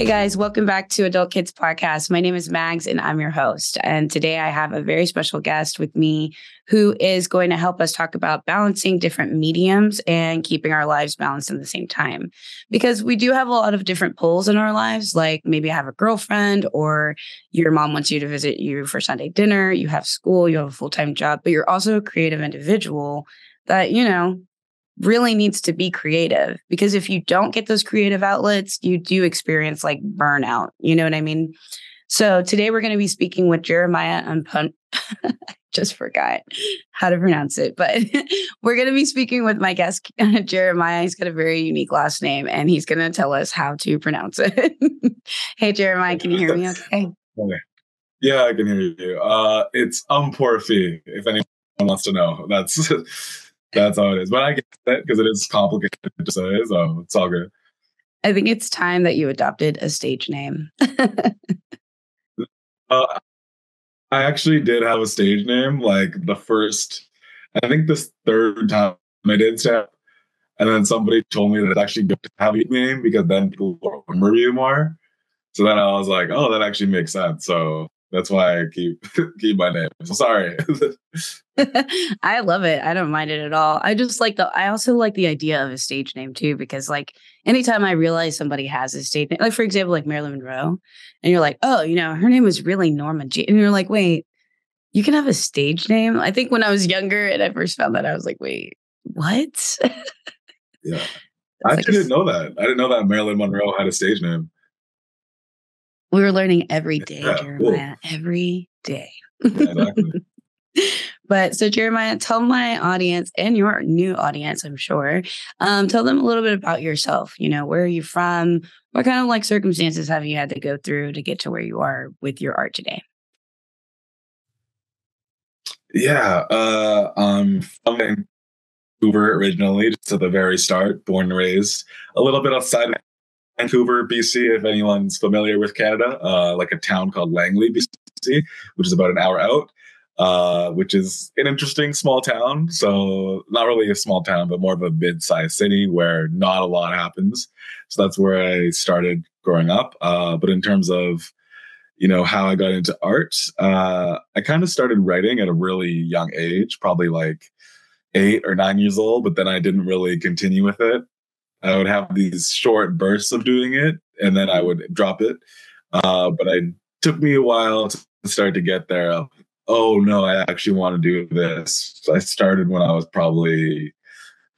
Hey guys, welcome back to Adult Kids Podcast. My name is Mags and I'm your host. And today I have a very special guest with me who is going to help us talk about balancing different mediums and keeping our lives balanced at the same time. Because we do have a lot of different pulls in our lives, like maybe I have a girlfriend or your mom wants you to visit you for Sunday dinner, you have school, you have a full time job, but you're also a creative individual that, you know, really needs to be creative because if you don't get those creative outlets, you do experience like burnout. You know what I mean? So today we're going to be speaking with Jeremiah Unpun. just forgot how to pronounce it, but we're going to be speaking with my guest Jeremiah. He's got a very unique last name, and he's going to tell us how to pronounce it. hey, Jeremiah, can you hear me? Okay. Okay. Yeah, I can hear you. Uh, it's Ukponrefe. If anyone wants to know, that's that's how it is. But I get it because it is complicated to say, so it's all good. I think it's time that you adopted a stage name. uh, I actually did have a stage name, like the first, I think this third time I did step. and then somebody told me that it's actually good to have a name because then people remember you more. So then I was like, oh, that actually makes sense. So that's why I keep keep my name. So sorry. I love it. I don't mind it at all. I just like the I also like the idea of a stage name too, because like anytime I realize somebody has a stage name, like for example, like Marilyn Monroe, and you're like, oh, you know, her name was really Norma G. And you're like, wait, you can have a stage name? I think when I was younger and I first found that, I was like, wait, what? yeah. I actually didn't know that. I didn't know that Marilyn Monroe had a stage name. We were learning every day, yeah, Jeremiah, cool. every day. exactly. but so Jeremiah, tell my audience and your new audience, I'm sure, um, tell them a little bit about yourself. You know, where are you from? What kind of like circumstances have you had to go through to get to where you are with your art today? Yeah, uh, I'm from Vancouver originally, just at the very start, born and raised, a little bit outside of Vancouver, BC, if anyone's familiar with Canada, uh, like a town called Langley, BC, which is about an hour out, uh, which is an interesting small town. So, not really a small town, but more of a mid sized city where not a lot happens. So, that's where I started growing up. Uh, but in terms of you know how I got into art, uh, I kind of started writing at a really young age, probably like eight or nine years old, but then I didn't really continue with it. I would have these short bursts of doing it, and then I would drop it. Uh, but it took me a while to start to get there. oh no, I actually want to do this. So I started when I was probably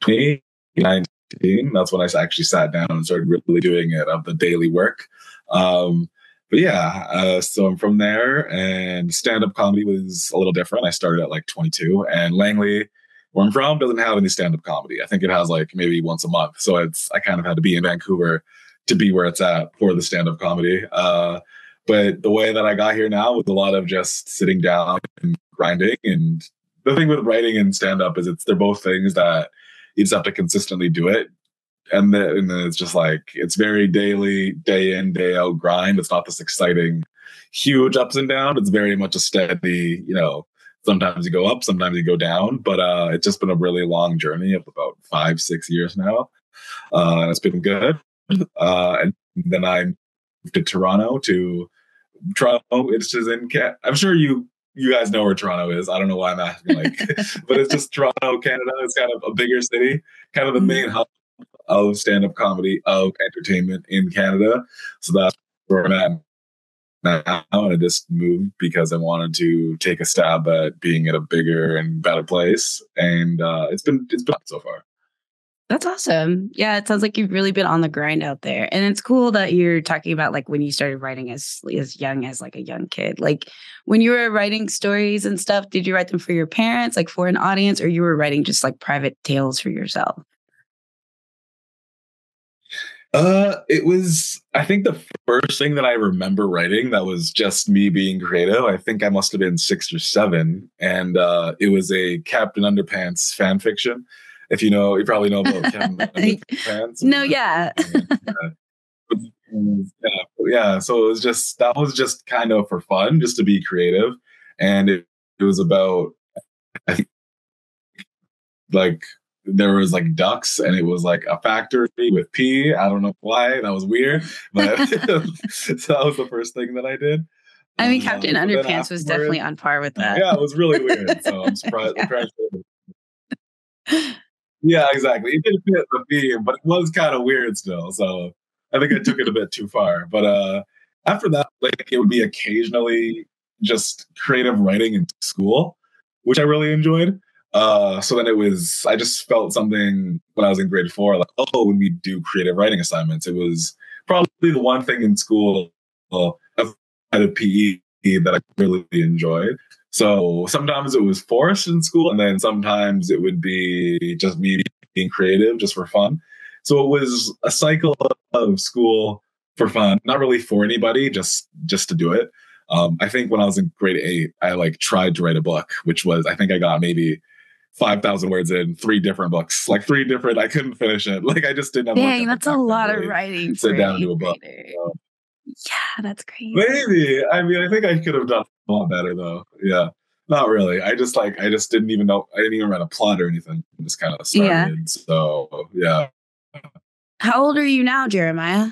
20, 19. That's when I actually sat down and started really doing it of the daily work. Um, but yeah, uh, so I'm from there, and stand up comedy was a little different. I started at like 22, and Langley where I'm from doesn't have any stand up comedy. I think it has like maybe once a month. So it's I kind of had to be in Vancouver to be where it's at for the stand up comedy. Uh, but the way that I got here now was a lot of just sitting down and grinding. And the thing with writing and stand up is it's they're both things that you just have to consistently do it. And then, and then it's just like it's very daily, day in, day out grind. It's not this exciting, huge ups and downs. It's very much a steady, you know, sometimes you go up, sometimes you go down. But uh, it's just been a really long journey of about five, six years now. Uh, and it's been good. Uh, and then I moved to Toronto to Toronto. It's just in Cat. I'm sure you you guys know where Toronto is. I don't know why I'm asking, like, but it's just Toronto, Canada. It's kind of a bigger city, kind of the main hub of stand-up comedy, of entertainment in Canada. So that's where I'm at now and I just moved because I wanted to take a stab at being at a bigger and better place. And uh, it's been it's been so far. That's awesome. Yeah, it sounds like you've really been on the grind out there. And it's cool that you're talking about like when you started writing as as young as like a young kid. Like when you were writing stories and stuff, did you write them for your parents, like for an audience, or you were writing just like private tales for yourself? Uh, it was, I think the first thing that I remember writing that was just me being creative. I think I must have been six or seven. And uh, it was a Captain Underpants fan fiction. If you know, you probably know about Captain Underpants. No, yeah. yeah. Yeah. So it was just, that was just kind of for fun, just to be creative. And it, it was about, I think, like there was like ducks and it was like a factory with P. I don't know why. That was weird. But so that was the first thing that I did. I mean, Captain um, Underpants was definitely on par with that. Yeah, it was really weird. So I'm surprised. yeah. yeah, exactly. It didn't fit the theme, but it was kind of weird still. So I think I took it a bit too far. But uh after that, like it would be occasionally just creative writing in school, which I really enjoyed. Uh, so then it was, I just felt something when I was in grade four, like, oh, when we do creative writing assignments, it was probably the one thing in school uh, of PE that I really enjoyed. So sometimes it was forced in school, and then sometimes it would be just me being creative just for fun. So it was a cycle of school for fun, not really for anybody, just just to do it. Um, I think when I was in grade eight, I like tried to write a book, which was I think I got maybe 5,000 words in three different books, like three different. I couldn't finish it. Like I just didn't have. Dang, that's a lot of writing. Sit down and do a book. So. Yeah, that's crazy. Maybe. I mean, I think I could have done a lot better though. Yeah. Not really. I just like I just didn't even know I didn't even write a plot or anything. I just kind of started. Yeah. So yeah. How old are you now, Jeremiah?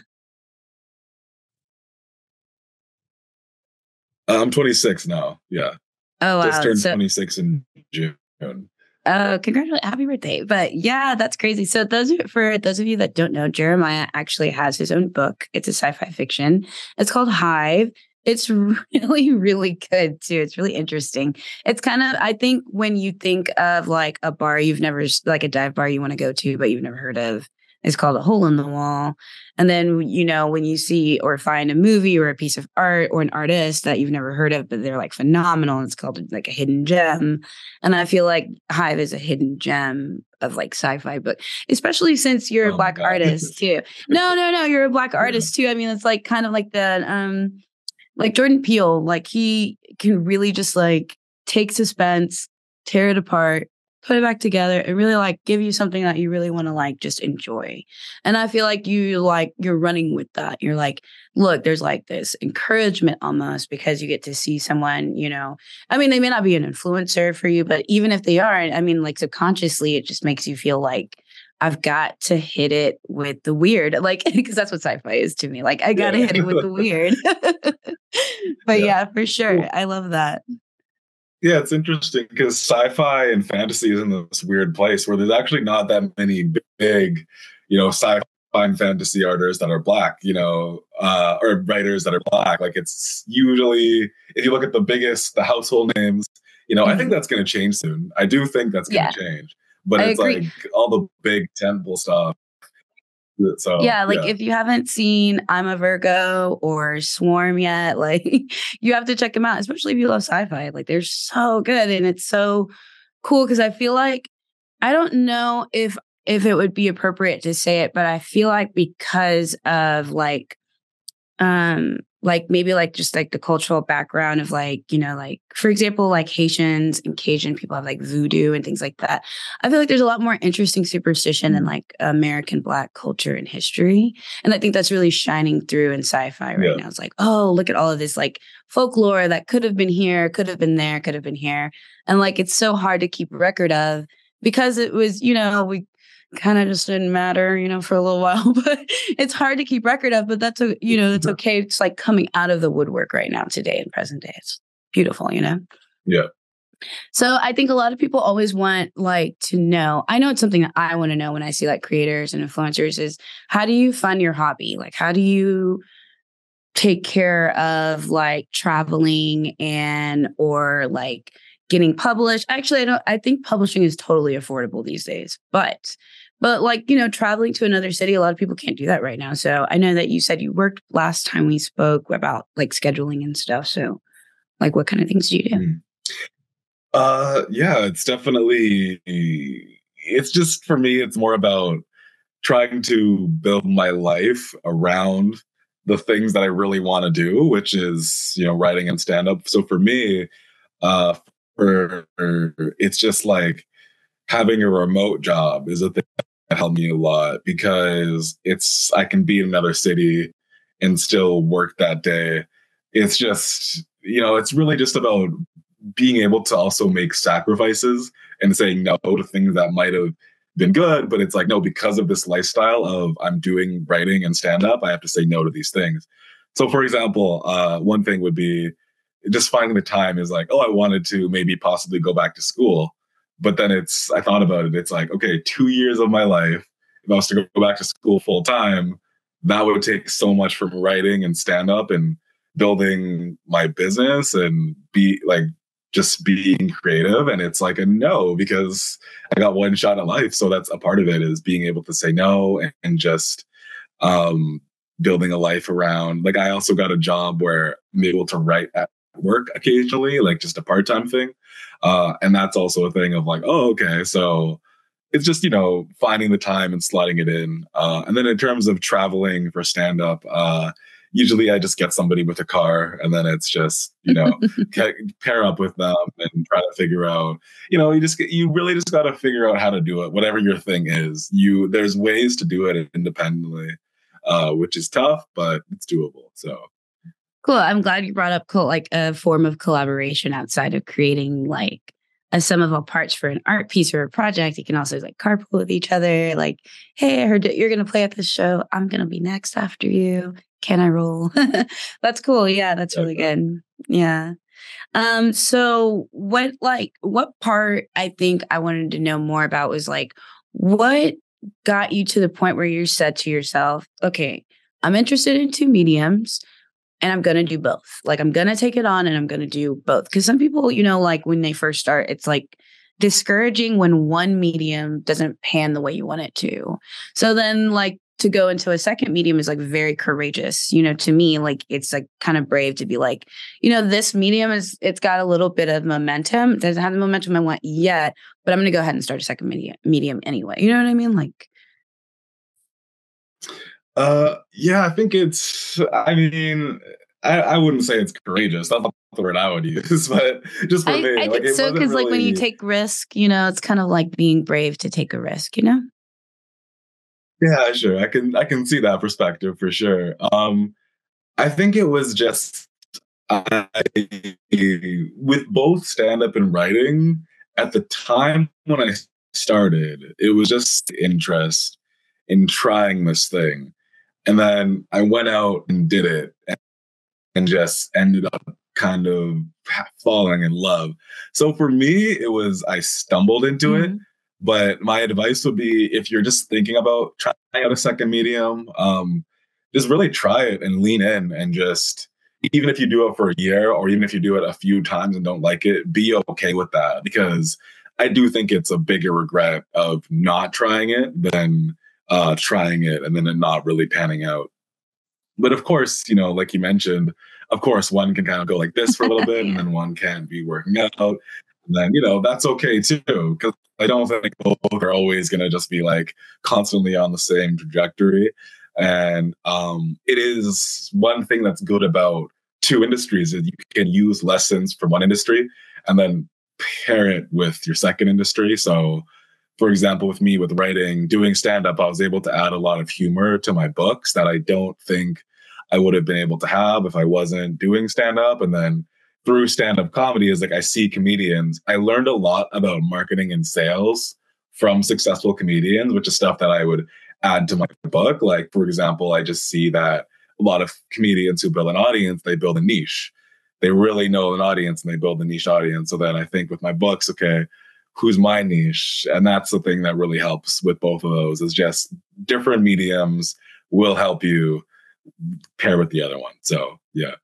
I'm 26 now. Yeah. Oh wow. Just turned so, 26 in June. Oh, congratulations. Happy birthday. But yeah, that's crazy. So those for those of you that don't know, Jeremiah actually has his own book. It's a sci-fi fiction. It's called Hive. It's really, really good too. It's really interesting. It's kind of, I think, when you think of like a bar you've never, like a dive bar you want to go to, but you've never heard of, it's called a hole in the wall. And then, you know, when you see or find a movie or a piece of art or an artist that you've never heard of, but they're like phenomenal, it's called like a hidden gem. And I feel like Hive is a hidden gem of like sci-fi book, especially since you're oh a black artist too. No, no, no, you're a black artist too. I mean, it's like kind of like the um like Jordan Peele, like he can really just like take suspense, tear it apart, put it back together and really like give you something that you really want to like just enjoy. And I feel like you like you're running with that. You're like, look, there's like this encouragement almost because you get to see someone, you know, I mean, they may not be an influencer for you, but even if they are, I mean, like subconsciously, it just makes you feel like I've got to hit it with the weird, like, because that's what sci fi is to me. Like, I got to yeah. hit it with the weird. but yeah. yeah, for sure. I love that. Yeah, it's interesting because sci-fi and fantasy is in this weird place where there's actually not that many big, you know, sci-fi and fantasy artists that are black, you know, uh, or writers that are black. Like it's usually, if you look at the biggest, the household names, you know, mm-hmm. I think mm-hmm. that's going to change soon. I do think that's going to yeah. change, but I it's agree. like all the big temple stuff so yeah, like yeah. if you haven't seen I'm a Virgo or Swarm yet, like you have to check them out, especially if you love sci-fi. Like they're so good and it's so cool because I feel like I don't know if if it would be appropriate to say it, but I feel like because of like um like maybe like just like the cultural background of like you know like for example like haitians and cajun people have like voodoo and things like that i feel like there's a lot more interesting superstition than like american black culture and history and i think that's really shining through in sci-fi right yeah. now it's like oh look at all of this like folklore that could have been here could have been there could have been here and like it's so hard to keep record of because it was you know we kind of just didn't matter, you know, for a little while. But it's hard to keep record of. But that's a, you know, that's mm-hmm. okay. It's like coming out of the woodwork right now, today in present day. It's beautiful, you know. Yeah. So I think a lot of people always want like to know. I know it's something that I want to know when I see like creators and influencers is how do you fund your hobby? Like how do you take care of like traveling and or like getting published. Actually, I don't I think publishing is totally affordable these days. But but like, you know, traveling to another city, a lot of people can't do that right now. So I know that you said you worked last time we spoke about like scheduling and stuff. So like what kind of things do you do? Hmm. Uh yeah, it's definitely it's just for me, it's more about trying to build my life around the things that I really want to do, which is, you know, writing and stand up. So for me, uh, or, or it's just like having a remote job is a thing that helped me a lot because it's I can be in another city and still work that day. It's just you know, it's really just about being able to also make sacrifices and saying no to things that might have been good, but it's like, no, because of this lifestyle of I'm doing writing and stand up, I have to say no to these things. So, for example, uh, one thing would be just finding the time is like, oh, I wanted to maybe possibly go back to school. But then it's, I thought about it. It's like, okay, two years of my life, if I was to go back to school full time, that would take so much from writing and stand up and building my business and be like just being creative and it's like a no because i got one shot at life so that's a part of it is being able to say no and, and just um building a life around like i also got a job where i'm able to write at work occasionally like just a part-time thing uh and that's also a thing of like oh okay so it's just you know finding the time and slotting it in uh and then in terms of traveling for stand up uh usually I just get somebody with a car and then it's just, you know, pair up with them and try to figure out, you know, you just you really just got to figure out how to do it, whatever your thing is. You, there's ways to do it independently, uh, which is tough, but it's doable. So. Cool. I'm glad you brought up co- like a form of collaboration outside of creating like a sum of all parts for an art piece or a project. You can also like carpool with each other. Like, hey, I heard you're going to play at this show. I'm going to be next after you can I roll? that's cool. Yeah, that's really good. Yeah. Um, so what like what part I think I wanted to know more about was like what got you to the point where you said to yourself, okay, I'm interested in two mediums and I'm going to do both. Like I'm going to take it on and I'm going to do both. Cuz some people, you know, like when they first start, it's like discouraging when one medium doesn't pan the way you want it to. So then like to go into a second medium is like very courageous you know to me like it's like kind of brave to be like you know this medium is it's got a little bit of momentum it doesn't have the momentum i want yet but i'm going to go ahead and start a second medium medium anyway you know what i mean like uh yeah i think it's i mean I, I wouldn't say it's courageous. That's not the word I would use, but just for I, me, I like, so because really... like when you take risk, you know, it's kind of like being brave to take a risk, you know. Yeah, sure. I can I can see that perspective for sure. Um, I think it was just I, with both stand up and writing at the time when I started, it was just interest in trying this thing. And then I went out and did it and, and just ended up kind of falling in love. So for me, it was I stumbled into mm-hmm. it but my advice would be if you're just thinking about trying out a second medium, um, just really try it and lean in and just even if you do it for a year or even if you do it a few times and don't like it, be okay with that because I do think it's a bigger regret of not trying it than uh, trying it and then it not really panning out. But of course, you know, like you mentioned, of course, one can kind of go like this for a little bit and then one can be working out. And then you know that's okay too because i don't think both are always going to just be like constantly on the same trajectory. And um, it is one thing that's good about two industries is you can use lessons from one industry and then pair it with your second industry. So for example with me with writing doing stand up i was able to add a lot of humor to my books that i don't think i would have been able to have if i wasn't doing stand up and then through stand-up comedy is like I see comedians. I learned a lot about marketing and sales from successful comedians, which is stuff that I would add to my book. Like, for example, I just see that a lot of comedians who build an audience, they build a niche. They really know an audience and they build a niche audience. So then I think with my books, okay, who's my niche? And that's the thing that really helps with both of those is just different mediums will help you pair with the other one. So yeah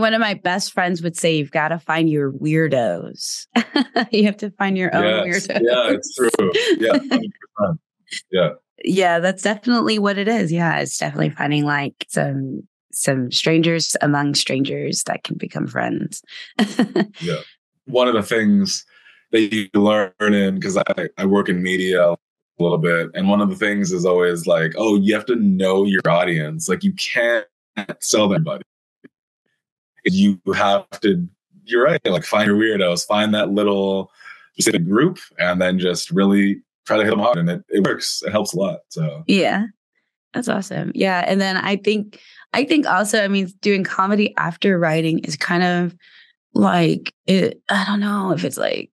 one of my best friends would say you've got to find your weirdos. you have to find your own yes. weirdos. Yeah, it's true. Yeah, 100%. yeah. Yeah, that's definitely what it is. Yeah, it's definitely finding like some some strangers among strangers that can become friends. yeah. One of the things that you learn in because I, I work in media a little bit, and one of the things is always like, oh, you have to know your audience. Like you can't sell everybody you have to you're right like find your weirdos find that little specific group and then just really try to hit them hard and it, it works. It helps a lot so. Yeah. That's awesome. Yeah and then i think i think also i mean doing comedy after writing is kind of like it i don't know if it's like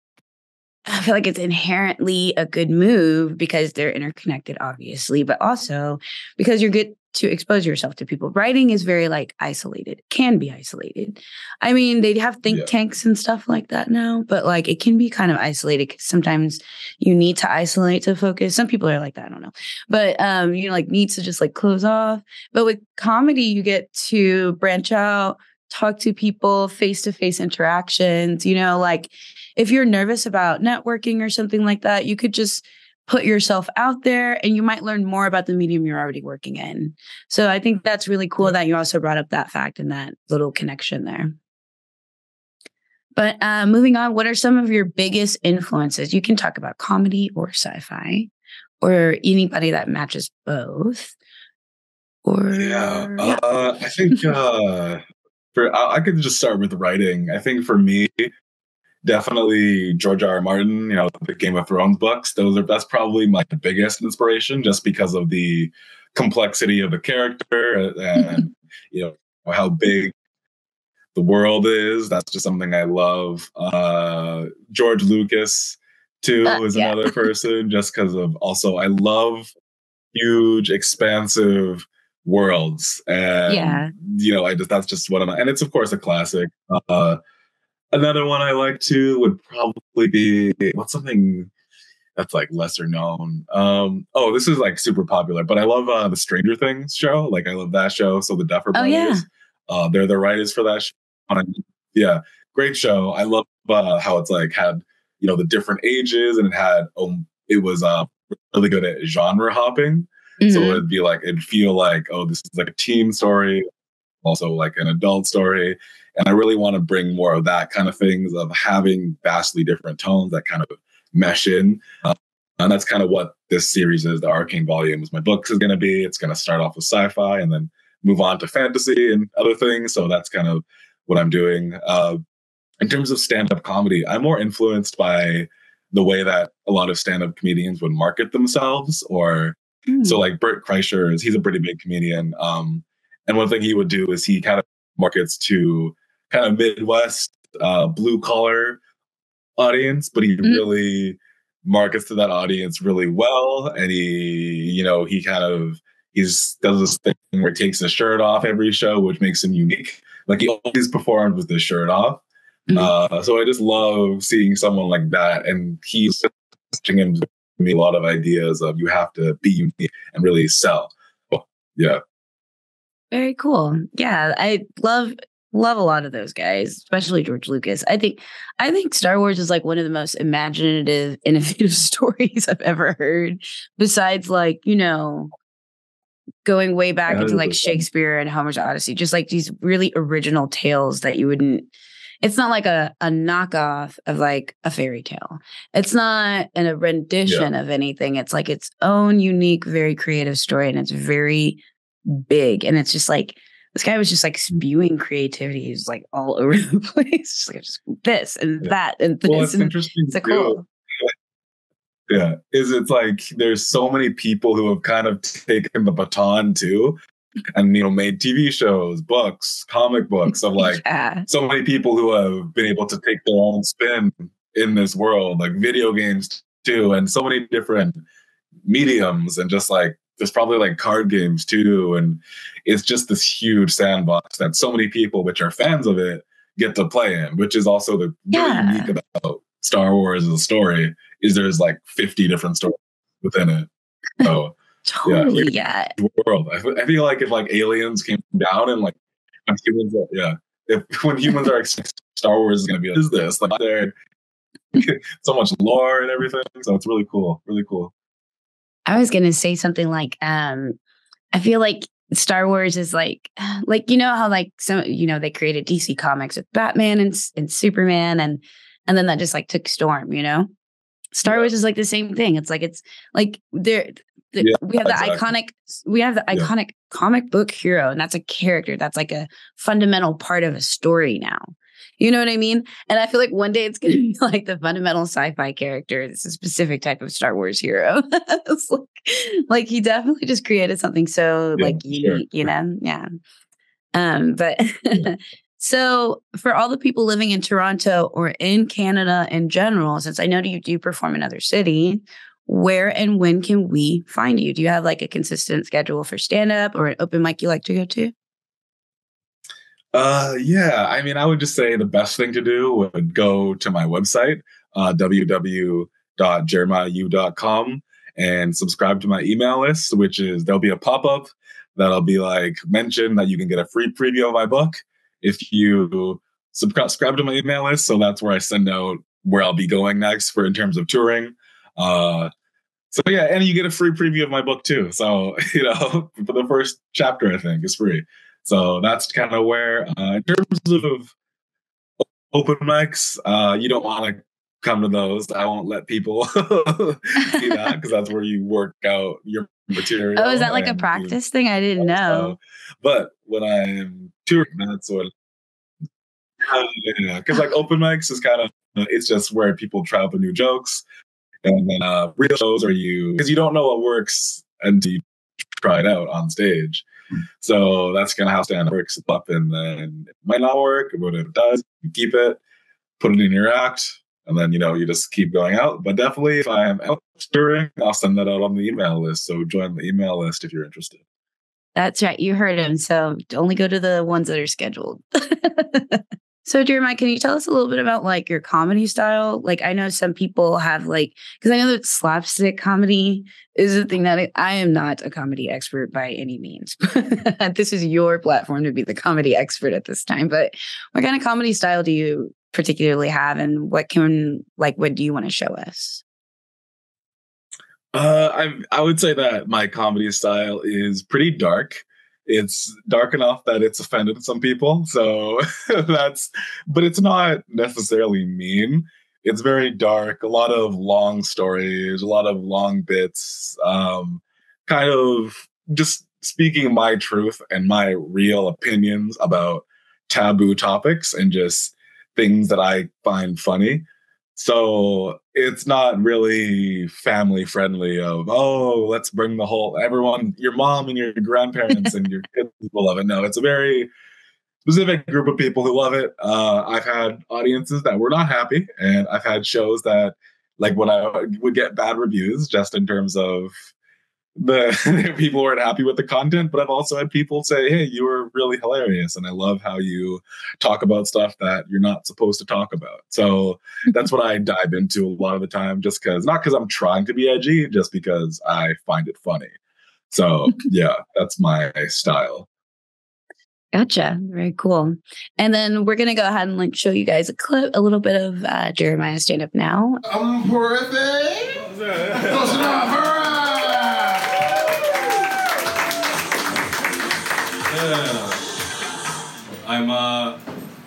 I feel like it's inherently a good move because they're interconnected, obviously, but also because you get to expose yourself to people. Writing is very like isolated, can be isolated. I mean, they have think yeah. tanks and stuff like that now, but like it can be kind of isolated because sometimes you need to isolate to focus. Some people are like that, I don't know. But um, you know, like need to just like close off. But with comedy, you get to branch out, talk to people, face to face interactions, you know, like if you're nervous about networking or something like that, you could just put yourself out there and you might learn more about the medium you're already working in. So I think that's really cool that you also brought up that fact and that little connection there. But uh, moving on, what are some of your biggest influences? You can talk about comedy or sci fi or anybody that matches both. Or yeah, yeah. Uh, I think uh, for I, I could just start with writing. I think for me, definitely George R. R. Martin, you know, the Game of Thrones books. Those are that's probably my biggest inspiration, just because of the complexity of the character and you know how big the world is. That's just something I love. Uh, George Lucas too uh, is yeah. another person, just because of also I love huge, expansive worlds, and yeah. you know, I just that's just what I'm. And it's of course a classic. Uh, Another one I like too would probably be what's something that's like lesser known. Um, oh, this is like super popular, but I love uh, the Stranger Things show. Like I love that show. So the Duffer Brothers, oh, yeah. uh, they're the writers for that show. Yeah, great show. I love uh, how it's like had you know the different ages and it had um, it was uh really good at genre hopping. Mm-hmm. So it'd be like it'd feel like oh this is like a teen story, also like an adult story, and I really want to bring more of that kind of things of having vastly different tones that kind of mesh in. Uh, and that's kind of what this series is, the Arcane Volumes. My books is going to be, it's going to start off with sci-fi and then move on to fantasy and other things. So that's kind of what I'm doing. Uh, in terms of stand-up comedy, I'm more influenced by the way that a lot of stand-up comedians would market themselves or so like Bert Kreischer is he's a pretty big comedian. Um, and one thing he would do is he kind of markets to kind of Midwest uh, blue collar audience, but he mm-hmm. really markets to that audience really well. And he, you know, he kind of he's does this thing where he takes his shirt off every show, which makes him unique. Like he always performed with his shirt off. Mm-hmm. Uh, so I just love seeing someone like that, and he's teaching him me a lot of ideas of you have to be unique and really sell. Oh, yeah. Very cool. Yeah, I love love a lot of those guys, especially George Lucas. I think I think Star Wars is like one of the most imaginative, innovative stories I've ever heard. Besides, like you know, going way back into like Shakespeare and Homer's Odyssey, just like these really original tales that you wouldn't. It's not like a, a knockoff of like a fairy tale. It's not an, a rendition yeah. of anything. It's like its own unique, very creative story, and it's very big. And it's just like this guy was just like spewing creativity. He's like all over the place, just like just this and yeah. that and this. Well, it's and interesting. It's cool. Oh. Yeah, is it's like there's so many people who have kind of taken the baton too, and you know made TV shows, books, comic books of like yeah. so many people who have been able to take their own spin in this world, like video games too, and so many different mediums, and just like there's probably like card games too and it's just this huge sandbox that so many people which are fans of it get to play in which is also the yeah. really unique about star wars as a story is there's like 50 different stories within it so totally yeah, yeah. world I, I, feel like if like aliens came down and like humans are, yeah if when humans are star wars is going to be like, is this like there so much lore and everything so it's really cool really cool I was going to say something like, um, I feel like Star Wars is like, like you know how like some you know they created DC Comics with Batman and and Superman and and then that just like took storm, you know. Star. Wars is like the same thing. It's like it's like there the, yeah, we have the exactly. iconic we have the yeah. iconic comic book hero and that's a character that's like a fundamental part of a story now you know what I mean? And I feel like one day it's going to be like the fundamental sci-fi character. It's a specific type of Star Wars hero. like, like, he definitely just created something so yeah, like unique, sure. you know? Yeah. Um, but So, for all the people living in Toronto or in Canada in general, since I know you do perform in other city, where and when can we find you? Do you have like a consistent schedule for stand up or an open mic you like to go to? Uh, yeah, I mean, I would just say the best thing to do would go to my website, uh, www.jeremiahu.com, and subscribe to my email list, which is there'll be a pop up that'll be like mention that you can get a free preview of my book if you subscribe to my email list. So that's where I send out where I'll be going next for in terms of touring. Uh, so yeah, and you get a free preview of my book too. So you know, for the first chapter, I think is free. So that's kind of where, uh, in terms of open mics, uh, you don't want to come to those. I won't let people see that because that's where you work out your material. Oh, is that like a practice thing? I didn't know. But when I'm touring, that's what. Uh, yeah, because like open mics is kind of it's just where people try out the new jokes, and then uh, real shows are you because you don't know what works until you try it out on stage. Hmm. So that's kind of how stand up works up, and then it might not work, but if it does, you keep it, put it in your act, and then you know you just keep going out. But definitely, if I am out touring, I'll send that out on the email list. So join the email list if you're interested. That's right. You heard him. So only go to the ones that are scheduled. so, Jeremiah, can you tell us a little bit about like your comedy style? Like, I know some people have like, because I know that slapstick comedy is a thing that I, I am not a comedy expert by any means. this is your platform to be the comedy expert at this time. But what kind of comedy style do you particularly have, and what can like what do you want to show us? Uh, I I would say that my comedy style is pretty dark. It's dark enough that it's offended some people. So that's, but it's not necessarily mean. It's very dark. A lot of long stories, a lot of long bits. Um, kind of just speaking my truth and my real opinions about taboo topics and just things that I find funny. So it's not really family friendly of, oh, let's bring the whole everyone, your mom and your grandparents and your kids will love it. No, it's a very specific group of people who love it. Uh, I've had audiences that were not happy, and I've had shows that, like, when I would get bad reviews, just in terms of the people weren't happy with the content, but I've also had people say, "Hey, you were really hilarious, and I love how you talk about stuff that you're not supposed to talk about." So that's what I dive into a lot of the time, just because not because I'm trying to be edgy, just because I find it funny. So yeah, that's my style. Gotcha. Very cool. And then we're gonna go ahead and like show you guys a clip, a little bit of uh, Jeremiah stand up now. I'm Yeah. I'm uh,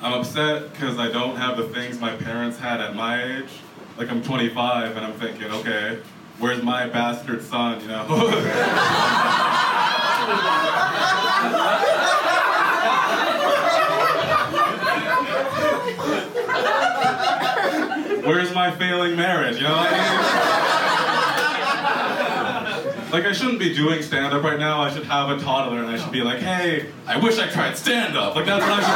I'm upset because I don't have the things my parents had at my age. Like I'm 25 and I'm thinking, okay, where's my bastard son? You know. where's my failing marriage? You know what I mean? Like, I shouldn't be doing stand up right now. I should have a toddler and I should be like, hey, I wish I tried stand up. Like, that's what I should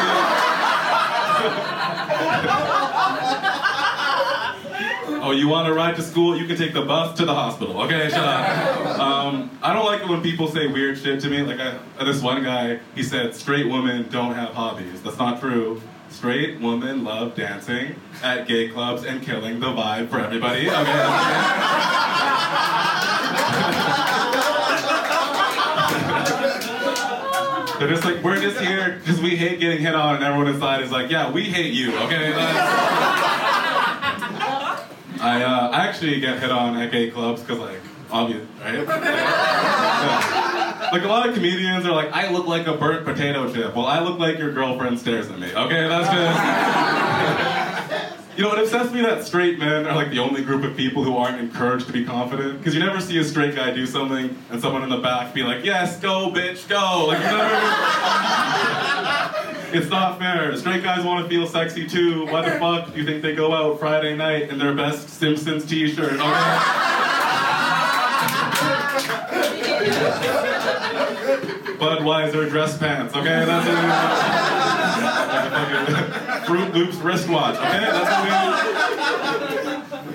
be. oh, you want to ride to school? You can take the bus to the hospital. Okay, shut up. Um, I don't like it when people say weird shit to me. Like, I, this one guy, he said, straight women don't have hobbies. That's not true. Straight women love dancing at gay clubs and killing the vibe for everybody. Okay. They're just like, we're just here because we hate getting hit on, and everyone inside is like, yeah, we hate you, okay? I, uh, I actually get hit on at gay clubs because, like, obvious, right? Yeah. Like, a lot of comedians are like, I look like a burnt potato chip. Well, I look like your girlfriend stares at me, okay? That's just. You know, it obsesses me that straight men are like the only group of people who aren't encouraged to be confident. Because you never see a straight guy do something and someone in the back be like, yes, go, bitch, go. Like, never. it's not fair. Straight guys want to feel sexy too. Why the fuck do you think they go out Friday night in their best Simpsons t shirt? Okay? Budweiser dress pants. Okay, that's it. Fruit Loops wristwatch. Okay, that's what we.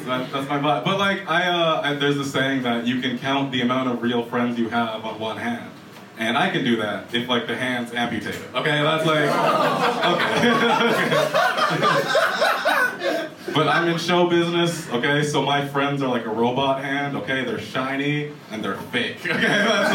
That's, that's my vibe. But like, I, uh, I there's a saying that you can count the amount of real friends you have on one hand. And I can do that if like the hand's amputated. Okay, that's like okay. but I'm in show business, okay, so my friends are like a robot hand, okay, they're shiny and they're fake. Okay, that's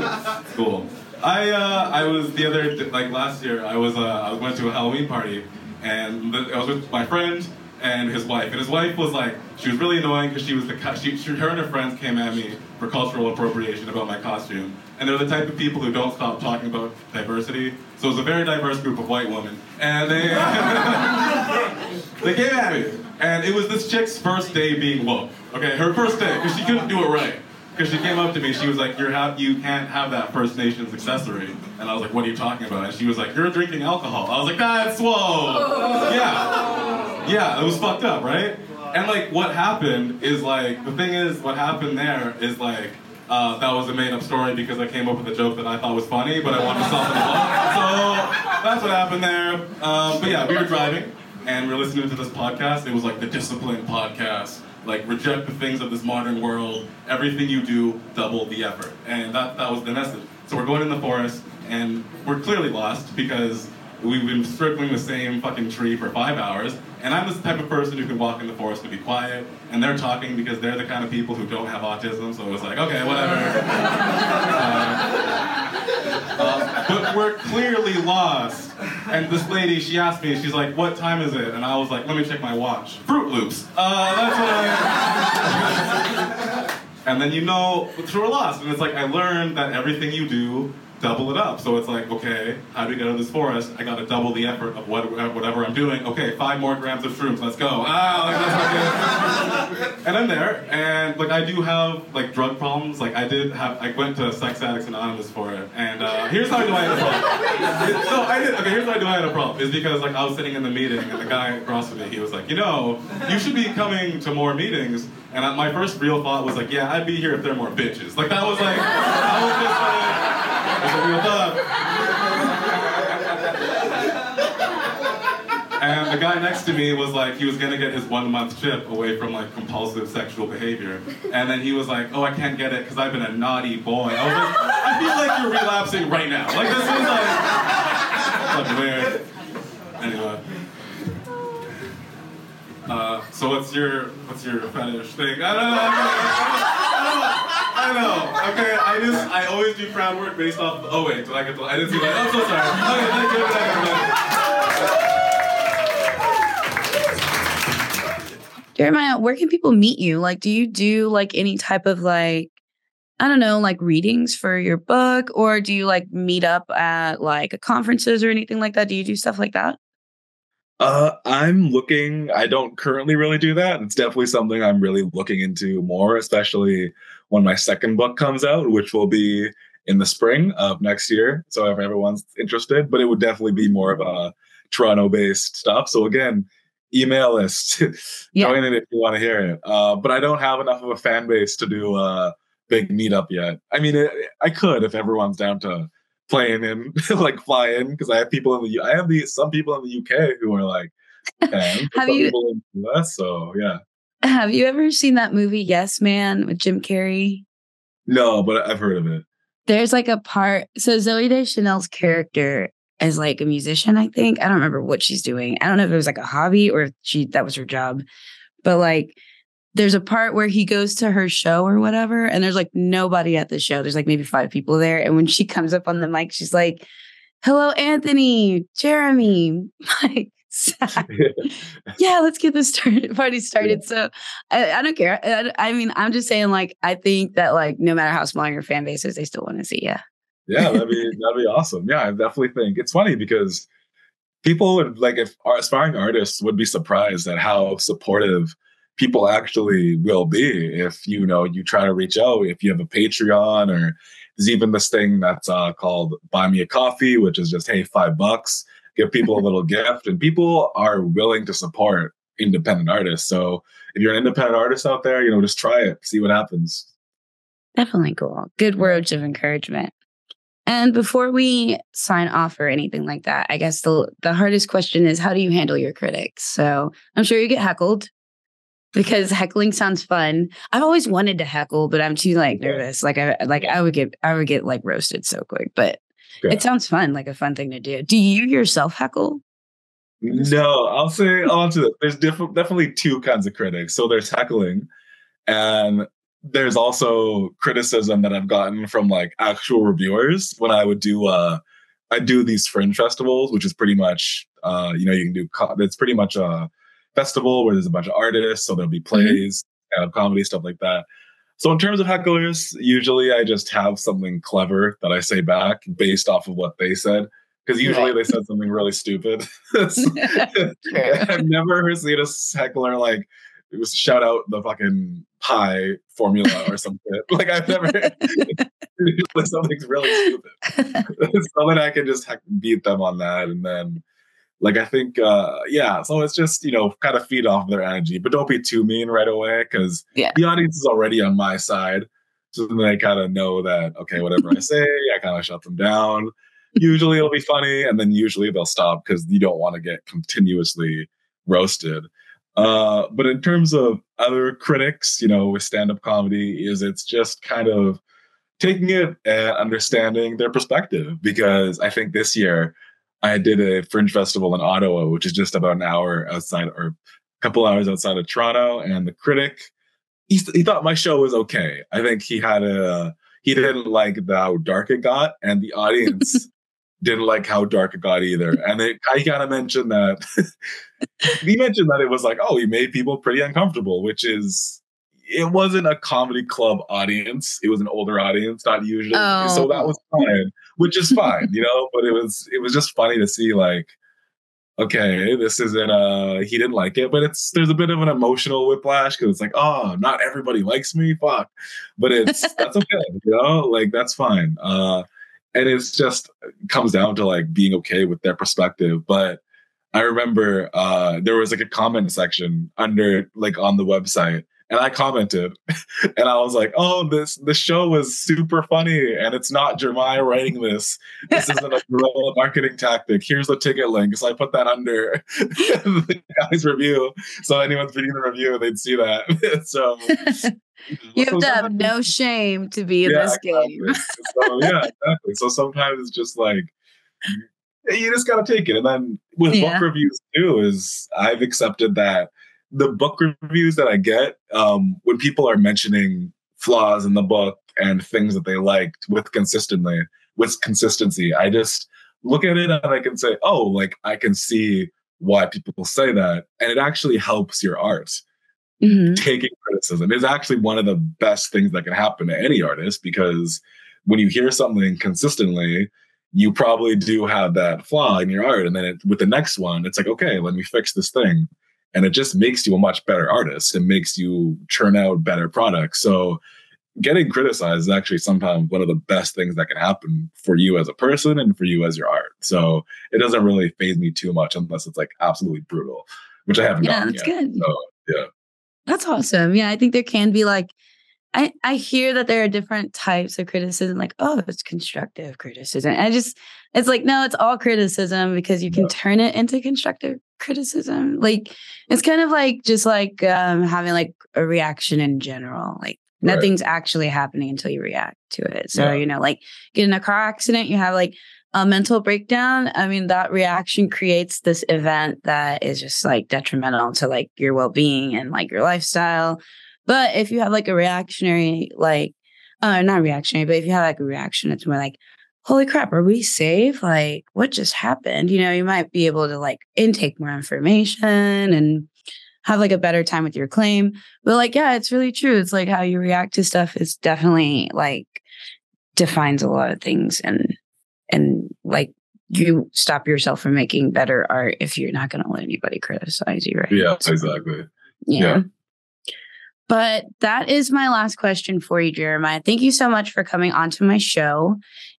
like cool. I uh, I was the other like last year I was uh, I went to a Halloween party and I was with my friend and his wife. And his wife was like, she was really annoying because she was the, she, she, her and her friends came at me for cultural appropriation about my costume. And they're the type of people who don't stop talking about diversity. So it was a very diverse group of white women. And they, they came at me. And it was this chick's first day being woke. Okay, her first day, because she couldn't do it right. Because she came up to me, she was like, "You're ha- you can't have that First Nations accessory," and I was like, "What are you talking about?" And she was like, "You're drinking alcohol." I was like, "That's whoa, yeah, yeah." It was fucked up, right? And like, what happened is like the thing is, what happened there is like uh, that was a made up story because I came up with a joke that I thought was funny, but I wanted to soften it up. So that's what happened there. Um, but yeah, we were driving and we were listening to this podcast. It was like the Discipline podcast like reject the things of this modern world. Everything you do, double the effort. And that, that was the message. So we're going in the forest and we're clearly lost because we've been circling the same fucking tree for five hours. And I'm this type of person who can walk in the forest and be quiet. And they're talking because they're the kind of people who don't have autism. So it was like, okay, whatever. uh, uh, but we're clearly lost. And this lady, she asked me, she's like, what time is it? And I was like, let me check my watch. Fruit Loops. Uh, that's what I. and then you know, so we're lost. And it's like, I learned that everything you do double it up. So it's like, okay, how do we get out of this forest? I got to double the effort of what, whatever I'm doing. Okay, five more grams of shrooms. Let's go. Ah, like, and I'm there, and like I do have like drug problems. Like I did have, I went to Sex Addicts Anonymous for it, and uh, here's how I knew I had a problem. no, I did. Okay, here's how I knew I had a problem. Is because like I was sitting in the meeting, and the guy across from me, he was like, you know, you should be coming to more meetings. And my first real thought was like, yeah, I'd be here if there were more bitches. Like that was like, that was just like. And the guy next to me was like, he was gonna get his one month chip away from like compulsive sexual behavior. And then he was like, oh, I can't get it because I've been a naughty boy. I was like, I feel like you're relapsing right now. Like, this is like, weird. Anyway. Uh, so what's your what's your fetish thing? I don't know. I don't know. I know. Okay, I just I always do crowd work based off. Of, oh wait, did I get? The, I didn't see that. I'm so sorry. Okay, thank you. Thank you. Jeremiah, where can people meet you? Like, do you do like any type of like, I don't know, like readings for your book, or do you like meet up at like conferences or anything like that? Do you do stuff like that? Uh, I'm looking. I don't currently really do that. It's definitely something I'm really looking into more, especially when my second book comes out, which will be in the spring of next year. So if everyone's interested, but it would definitely be more of a Toronto-based stuff. So again, email us, yeah. join it if you want to hear it. Uh, but I don't have enough of a fan base to do a big meetup yet. I mean, it, I could if everyone's down to playing in, like fly in, because I have people in the I have these some people in the UK who are like have you? in the US, so yeah. Have you ever seen that movie Yes Man with Jim Carrey? No, but I've heard of it. There's like a part. So Zooey Deschanel's character is like a musician. I think I don't remember what she's doing. I don't know if it was like a hobby or if she that was her job. But like, there's a part where he goes to her show or whatever, and there's like nobody at the show. There's like maybe five people there, and when she comes up on the mic, she's like, "Hello, Anthony, Jeremy." Like yeah, let's get this started, party started. Yeah. So I, I, don't care. I, I, mean, I'm just saying, like, I think that, like, no matter how small your fan base is, they still want to see you. yeah, that'd be that'd be awesome. Yeah, I definitely think it's funny because people would like if aspiring artists would be surprised at how supportive people actually will be if you know you try to reach out if you have a patreon or there's even this thing that's uh, called buy me a coffee which is just hey five bucks give people a little gift, and people are willing to support independent artists. So if you're an independent artist out there, you know, just try it, see what happens. Definitely cool. Good words of encouragement. And before we sign off or anything like that, I guess the the hardest question is how do you handle your critics? So I'm sure you get heckled because heckling sounds fun. I've always wanted to heckle, but I'm too like nervous. Like I like I would get I would get like roasted so quick. But it sounds fun, like a fun thing to do. Do you yourself heckle? No, I'll say I'll answer that. There's diff- definitely two kinds of critics. So there's heckling, and there's also criticism that I've gotten from like actual reviewers when I would do uh I do these fringe festivals, which is pretty much uh you know you can do co- it's pretty much a festival where there's a bunch of artists, so there'll be mm-hmm. plays, mm-hmm. comedy stuff like that. So in terms of hecklers, usually I just have something clever that I say back based off of what they said. Because usually they said something really stupid. I've never seen a heckler like it was shout out the fucking pie formula or something. like I've never something's really stupid. so then I can just beat them on that, and then like I think uh yeah. So it's just you know kind of feed off their energy, but don't be too mean right away because yeah. the audience is already on my side. So then they kind of know that okay, whatever I say, I kind of shut them down. Usually it'll be funny, and then usually they'll stop because you don't want to get continuously roasted. Uh, but in terms of other critics, you know, with stand-up comedy, is it's just kind of taking it and understanding their perspective. Because I think this year I did a fringe festival in Ottawa, which is just about an hour outside or a couple hours outside of Toronto, and the critic he, he thought my show was okay. I think he had a he didn't like how dark it got, and the audience didn't like how dark it got either. And it, I kind of mentioned that he mentioned that it was like, oh, he made people pretty uncomfortable, which is it wasn't a comedy club audience. It was an older audience, not usually. Oh. So that oh. was fine, which is fine, you know. But it was it was just funny to see like, okay, this isn't uh he didn't like it, but it's there's a bit of an emotional whiplash because it's like, oh, not everybody likes me, fuck. But it's that's okay, you know, like that's fine. Uh and it's just it comes down to like being okay with their perspective. But I remember uh, there was like a comment section under like on the website, and I commented, and I was like, "Oh, this the show was super funny, and it's not Jeremiah writing this. This isn't a guerrilla marketing tactic. Here's the ticket link." So I put that under the guy's review, so anyone's reading the review, they'd see that. so you have to have no shame to be in yeah, this exactly. game. so, yeah, exactly. So sometimes it's just like you just gotta take it. And then with yeah. book reviews too, is I've accepted that the book reviews that I get, um, when people are mentioning flaws in the book and things that they liked with consistently with consistency, I just look at it and I can say, oh, like I can see why people say that. And it actually helps your art mm-hmm. taking criticism is actually one of the best things that can happen to any artist because when you hear something consistently, you probably do have that flaw in your art. And then it, with the next one, it's like, okay, let me fix this thing. And it just makes you a much better artist. It makes you churn out better products. So getting criticized is actually sometimes one of the best things that can happen for you as a person and for you as your art. So it doesn't really faze me too much unless it's like absolutely brutal, which I haven't yeah, gotten yet. Good. So yeah. That's awesome. Yeah, I think there can be like I, I hear that there are different types of criticism, like, oh, it's constructive criticism. I just, it's like, no, it's all criticism because you can yeah. turn it into constructive criticism. Like, it's kind of like just like um, having like a reaction in general. Like, right. nothing's actually happening until you react to it. So, yeah. you know, like get in a car accident, you have like a mental breakdown, I mean, that reaction creates this event that is just like detrimental to like your well being and like your lifestyle. But if you have like a reactionary, like, uh, not reactionary, but if you have like a reaction, it's more like, holy crap, are we safe? Like, what just happened? You know, you might be able to like intake more information and have like a better time with your claim. But like, yeah, it's really true. It's like how you react to stuff is definitely like defines a lot of things and and like you stop yourself from making better art if you're not going to let anybody criticize you right yeah so, exactly yeah. yeah. but that is my last question for you jeremiah thank you so much for coming onto my show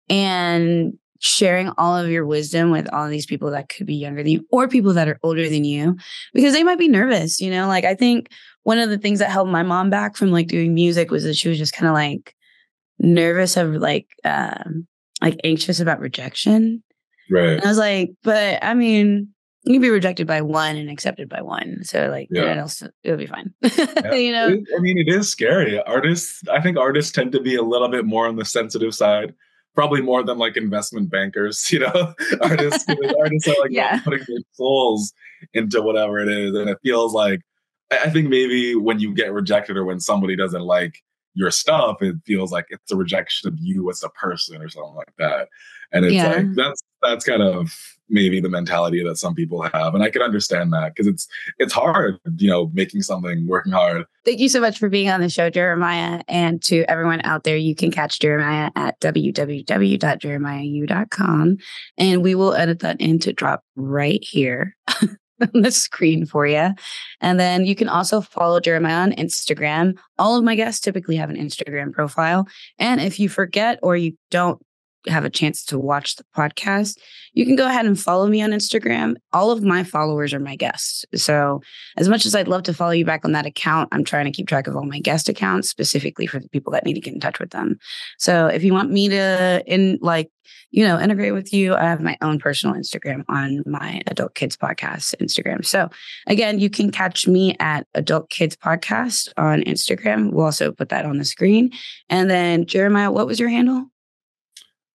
and sharing all of your wisdom with all these people that could be younger than you or people that are older than you because they might be nervous you know like i think one of the things that held my mom back from like doing music was that she was just kind of like nervous of like um like anxious about rejection. Right. And I was like, but I mean, you can be rejected by one and accepted by one. So like, Yeah. else it'll be fine. Yeah. you know? I mean, it is scary. Artists, I think artists tend to be a little bit more on the sensitive side, probably more than like investment bankers. You know, artists, artists are like Yeah. putting their souls into whatever it is, and it feels like I think maybe when you get rejected or when somebody doesn't like your stuff, it feels like it's a rejection of you as a person or something like that. And it's Yeah. like that's that's kind of maybe the mentality that some people have, and I can understand that because it's it's hard, you know, making something, working hard. Thank you so much for being on the show, Jeremiah. And to everyone out there, you can catch Jeremiah at www.jeremiahu.com. And we will edit that in to drop right here on the screen for you. And then you can also follow Jeremiah on Instagram. All of my guests typically have an Instagram profile. And if you forget or you don't have a chance to watch the podcast, you can go ahead and follow me on Instagram. All of my followers are my guests. So as much as I'd love to follow you back on that account, I'm trying to keep track of all my guest accounts specifically for the people that need to get in touch with them. So if you want me to in like, you know, integrate with you, I have my own personal Instagram on my Adult Kids Podcast Instagram. So again, you can catch me at Adult Kids Podcast on Instagram. We'll also put that on the screen. And then Jeremiah, what was your handle?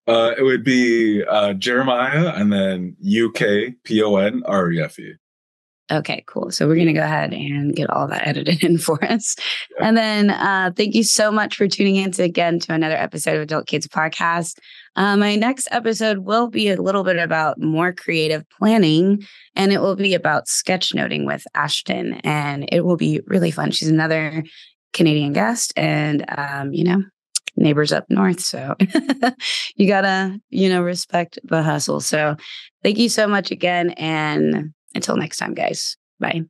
Uh, it would be uh, Jeremiah and then U K P O N R E F E. Okay, cool. So we're going to go ahead and get all that edited in for us. And then uh, thank you so much for tuning in to again to another episode of Adult Kids Podcast. Uh, my next episode will be a little bit about more creative planning and it will be about sketchnoting with Ashton. And it will be really fun. She's another Canadian guest and, um, you know, neighbors up north. So you got to, you know, respect the hustle. So thank you so much again. And until next time, guys. Bye.